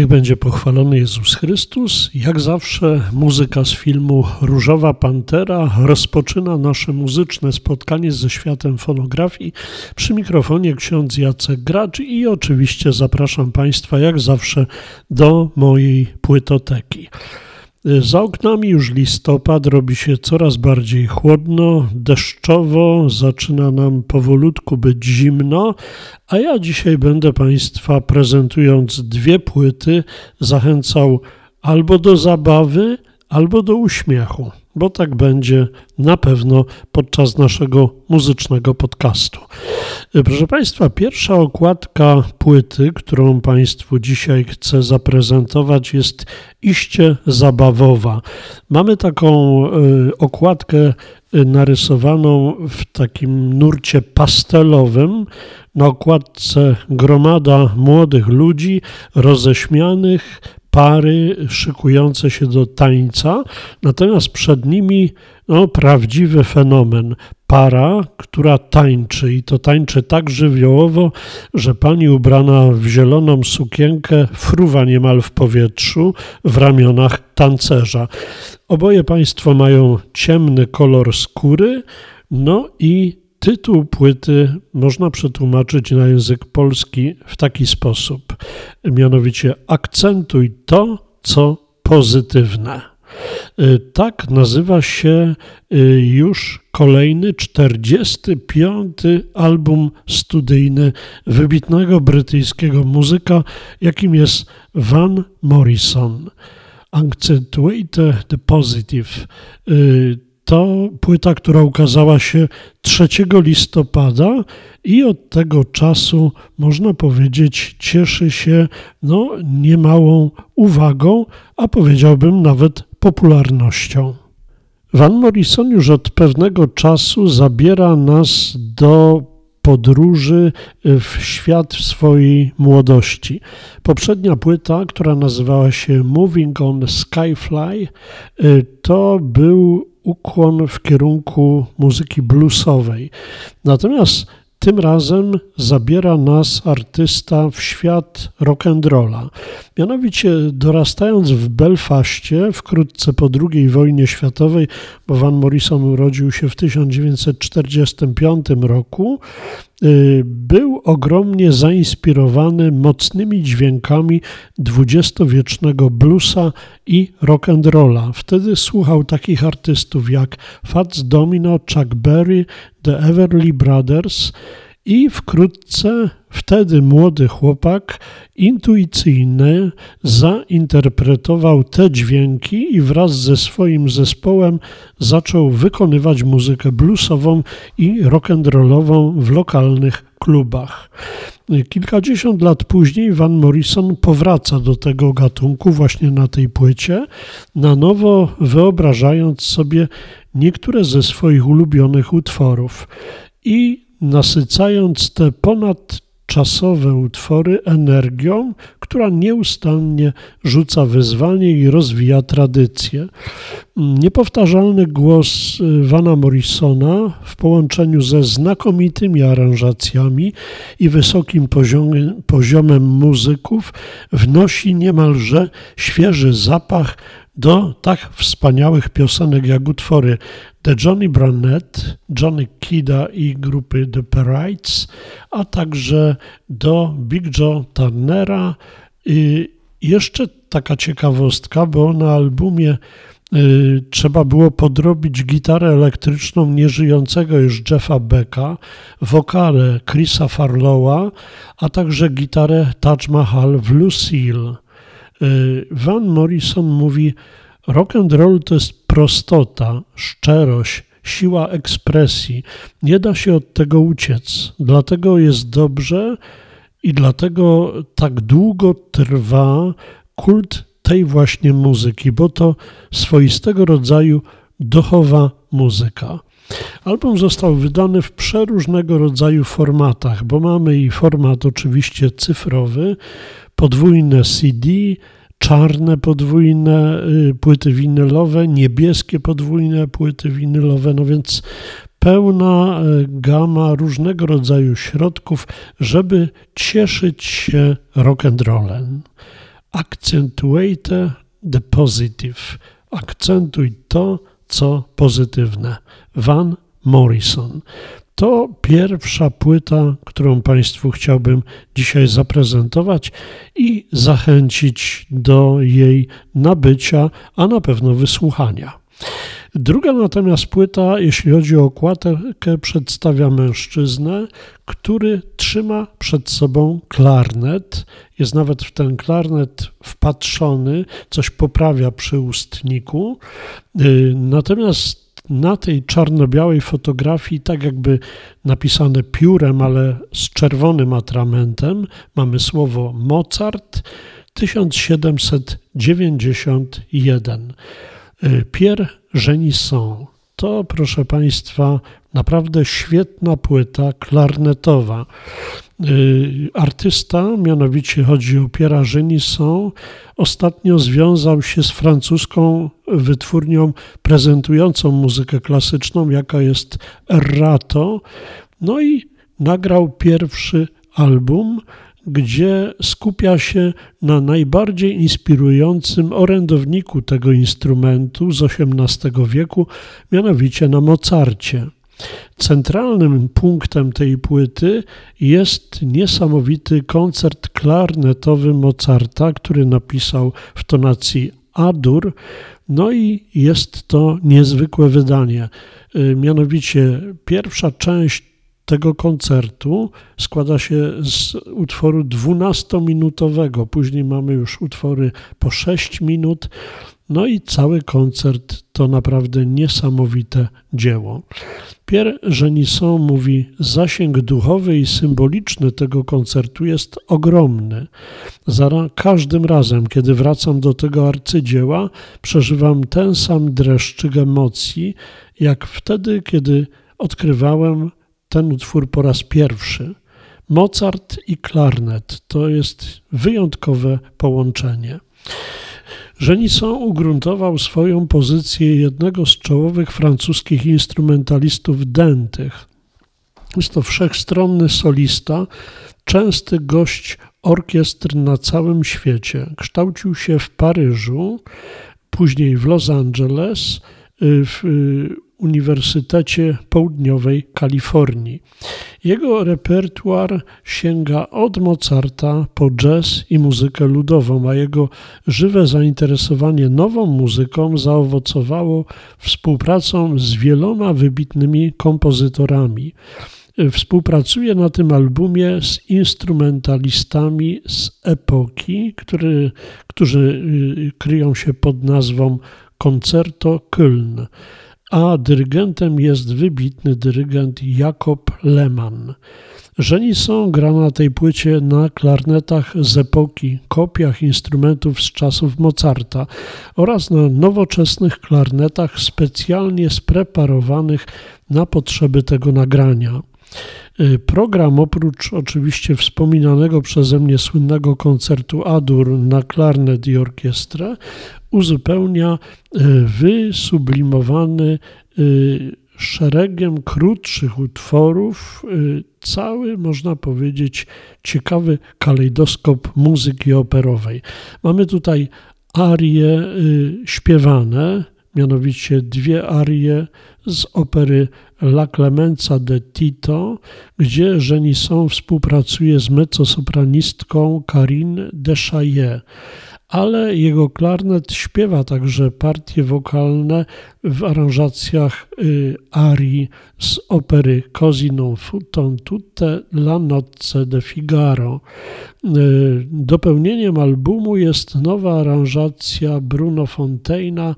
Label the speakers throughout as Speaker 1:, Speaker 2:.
Speaker 1: Niech będzie pochwalony Jezus Chrystus. Jak zawsze muzyka z filmu Różowa Pantera rozpoczyna nasze muzyczne spotkanie ze światem fonografii. Przy mikrofonie ksiądz Jacek Gracz i oczywiście zapraszam Państwa jak zawsze do mojej płytoteki. Za oknami już listopad, robi się coraz bardziej chłodno, deszczowo, zaczyna nam powolutku być zimno, a ja dzisiaj będę Państwa prezentując dwie płyty zachęcał albo do zabawy, albo do uśmiechu, bo tak będzie na pewno podczas naszego muzycznego podcastu. Proszę Państwa, pierwsza okładka płyty, którą Państwu dzisiaj chcę zaprezentować, jest iście zabawowa. Mamy taką y, okładkę y, narysowaną w takim nurcie pastelowym. Na okładce gromada młodych ludzi roześmianych, pary szykujące się do tańca, natomiast przed nimi no, prawdziwy fenomen. Para, która tańczy i to tańczy tak żywiołowo, że pani ubrana w zieloną sukienkę fruwa niemal w powietrzu w ramionach tancerza. Oboje państwo mają ciemny kolor skóry, no i Tytuł płyty można przetłumaczyć na język polski w taki sposób, mianowicie akcentuj to, co pozytywne. Y, tak nazywa się y, już kolejny 45. album studyjny wybitnego brytyjskiego muzyka, jakim jest Van Morrison. Accentuate the Positive y, to płyta, która ukazała się 3 listopada i od tego czasu, można powiedzieć, cieszy się no, niemałą uwagą, a powiedziałbym nawet popularnością. Van Morrison już od pewnego czasu zabiera nas do podróży w świat swojej młodości. Poprzednia płyta, która nazywała się Moving on Skyfly, to był ukłon w kierunku muzyki bluesowej. Natomiast tym razem zabiera nas artysta w świat rock'n'rolla. Mianowicie dorastając w Belfaście wkrótce po II wojnie światowej, bo Van Morrison urodził się w 1945 roku, y, był ogromnie zainspirowany mocnymi dźwiękami dwudziestowiecznego bluesa i rock'n'rolla. Wtedy słuchał takich artystów jak Fats Domino, Chuck Berry, The Everly Brothers i wkrótce wtedy młody chłopak intuicyjny zainterpretował te dźwięki i wraz ze swoim zespołem zaczął wykonywać muzykę bluesową i rock'n'rollową w lokalnych klubach. Kilkadziesiąt lat później Van Morrison powraca do tego gatunku właśnie na tej płycie, na nowo wyobrażając sobie niektóre ze swoich ulubionych utworów i nasycając te ponadczasowe utwory energią, która nieustannie rzuca wyzwanie i rozwija tradycję. Niepowtarzalny głos Vana Morrisona w połączeniu ze znakomitymi aranżacjami i wysokim poziomem, poziomem muzyków wnosi niemalże świeży zapach do tak wspaniałych piosenek jak utwory The Johnny Brannett, Johnny Kida i grupy The Parites, a także do Big Joe Turnera. I jeszcze taka ciekawostka, bo na albumie y, trzeba było podrobić gitarę elektryczną nieżyjącego już Jeffa Becka, wokale Chrisa Farlowa, a także gitarę Taj Mahal w Lucille. Y, Van Morrison mówi, rock and roll to jest prostota, szczerość, siła ekspresji. Nie da się od tego uciec. Dlatego jest dobrze i dlatego tak długo trwa kult tej właśnie muzyki, bo to swoistego rodzaju duchowa muzyka. Album został wydany w przeróżnego rodzaju formatach, bo mamy i format oczywiście cyfrowy, podwójne CD, czarne podwójne y, płyty winylowe, niebieskie podwójne płyty winylowe, no więc pełna y, gama różnego rodzaju środków, żeby cieszyć się rock'n'rollem. Accentuate the positive. Akcentuj to, co pozytywne. Van Morrison. To pierwsza płyta, którą Państwu chciałbym dzisiaj zaprezentować i zachęcić do jej nabycia, a na pewno wysłuchania. Druga natomiast płyta, jeśli chodzi o okładkę, przedstawia mężczyznę, który trzyma przed sobą klarnet. Jest nawet w ten klarnet wpatrzony, coś poprawia przy ustniku. Y, natomiast na tej czarno-białej fotografii, tak jakby napisane piórem, ale z czerwonym atramentem, mamy słowo Mozart 1791. Y, Pierre Genisson. To, proszę Państwa, naprawdę świetna płyta klarnetowa. Y, artysta, mianowicie chodzi o Pierre Genisson, ostatnio związał się z francuską wytwórnią prezentującą muzykę klasyczną, jaka jest Errato. No i nagrał pierwszy album, gdzie skupia się na najbardziej inspirującym orędowniku tego instrumentu z XVIII wieku, mianowicie na Mozarcie. Centralnym punktem tej płyty jest niesamowity koncert klarnetowy Mozarta, który napisał w tonacji A-dur. No i jest to niezwykłe wydanie. Y, mianowicie pierwsza część tego koncertu składa się z utworu 12-minutowego. Później mamy już utwory po 6 minut. No i cały koncert to naprawdę niesamowite dzieło. Pierre Genisson mówi: Zasięg duchowy i symboliczny tego koncertu jest ogromny. Za każdym razem, kiedy wracam do tego arcydzieła, przeżywam ten sam dreszczyk emocji, jak wtedy, kiedy odkrywałem ten utwór po raz pierwszy. Mozart i klarnet to jest wyjątkowe połączenie. Żenisson ugruntował swoją pozycję jednego z czołowych francuskich instrumentalistów dętych. Jest to wszechstronny solista, częsty gość orkiestr na całym świecie. Kształcił się w Paryżu, później w Los Angeles, w Uniwersytecie Południowej Kalifornii. Jego repertuar sięga od Mozarta po jazz i muzykę ludową, a jego żywe zainteresowanie nową muzyką zaowocowało współpracą z wieloma wybitnymi kompozytorami. Współpracuje na tym albumie z instrumentalistami z epoki, który, którzy y, kryją się pod nazwą Concerto Köln a dyrygentem jest wybitny dyrygent Jakob Lehmann. Żenisson gra na tej płycie na klarnetach z epoki, kopiach instrumentów z czasów Mozarta oraz na nowoczesnych klarnetach specjalnie spreparowanych na potrzeby tego nagrania. Y, program oprócz oczywiście wspominanego przeze mnie słynnego koncertu Adur na klarnet i orkiestrę uzupełnia y, wysublimowany y, szeregiem krótszych utworów cały, można powiedzieć, ciekawy kalejdoskop muzyki operowej. Mamy tutaj arie śpiewane, mianowicie dwie arie z opery La Clemenza de Tito, gdzie Genisson współpracuje z mezzosopranistką Karine Deschaillet, ale jego klarnet śpiewa także partie wokalne w aranżacjach y, arii z opery Così non fu tutte la nozze de Figaro. Y, dopełnieniem albumu jest nowa aranżacja Bruno Fonteina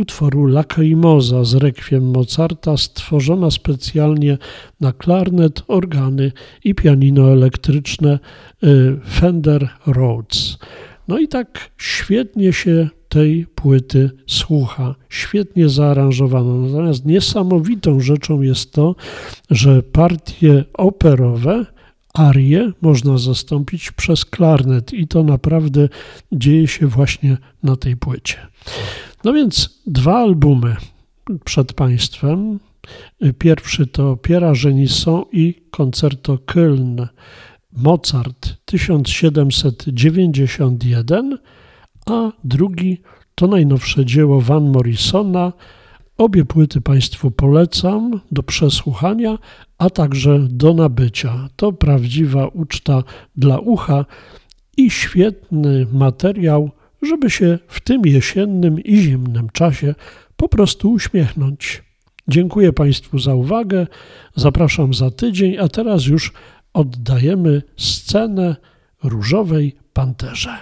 Speaker 1: utworu Lacrimosa z rekwiem Mozarta stworzona specjalnie na klarnet, organy i pianino elektryczne y, Fender Rhodes. No i tak świetnie się tej płyty słucha, świetnie zaaranżowano. Natomiast niesamowitą rzeczą jest to, że partie operowe arię można zastąpić przez klarnet i to naprawdę dzieje się właśnie na tej płycie. No więc dwa albumy przed Państwem. Pierwszy to Pierre Genisson i Concerto Köln. Mozart 1791, a drugi to najnowsze dzieło Van Morrisona. Obie płyty Państwu polecam do przesłuchania, a także do nabycia. To prawdziwa uczta dla ucha i świetny materiał, żeby się w tym jesiennym i zimnym czasie po prostu uśmiechnąć. Dziękuję Państwu za uwagę. Zapraszam za tydzień, a teraz już oddajemy scenę różowej panterze.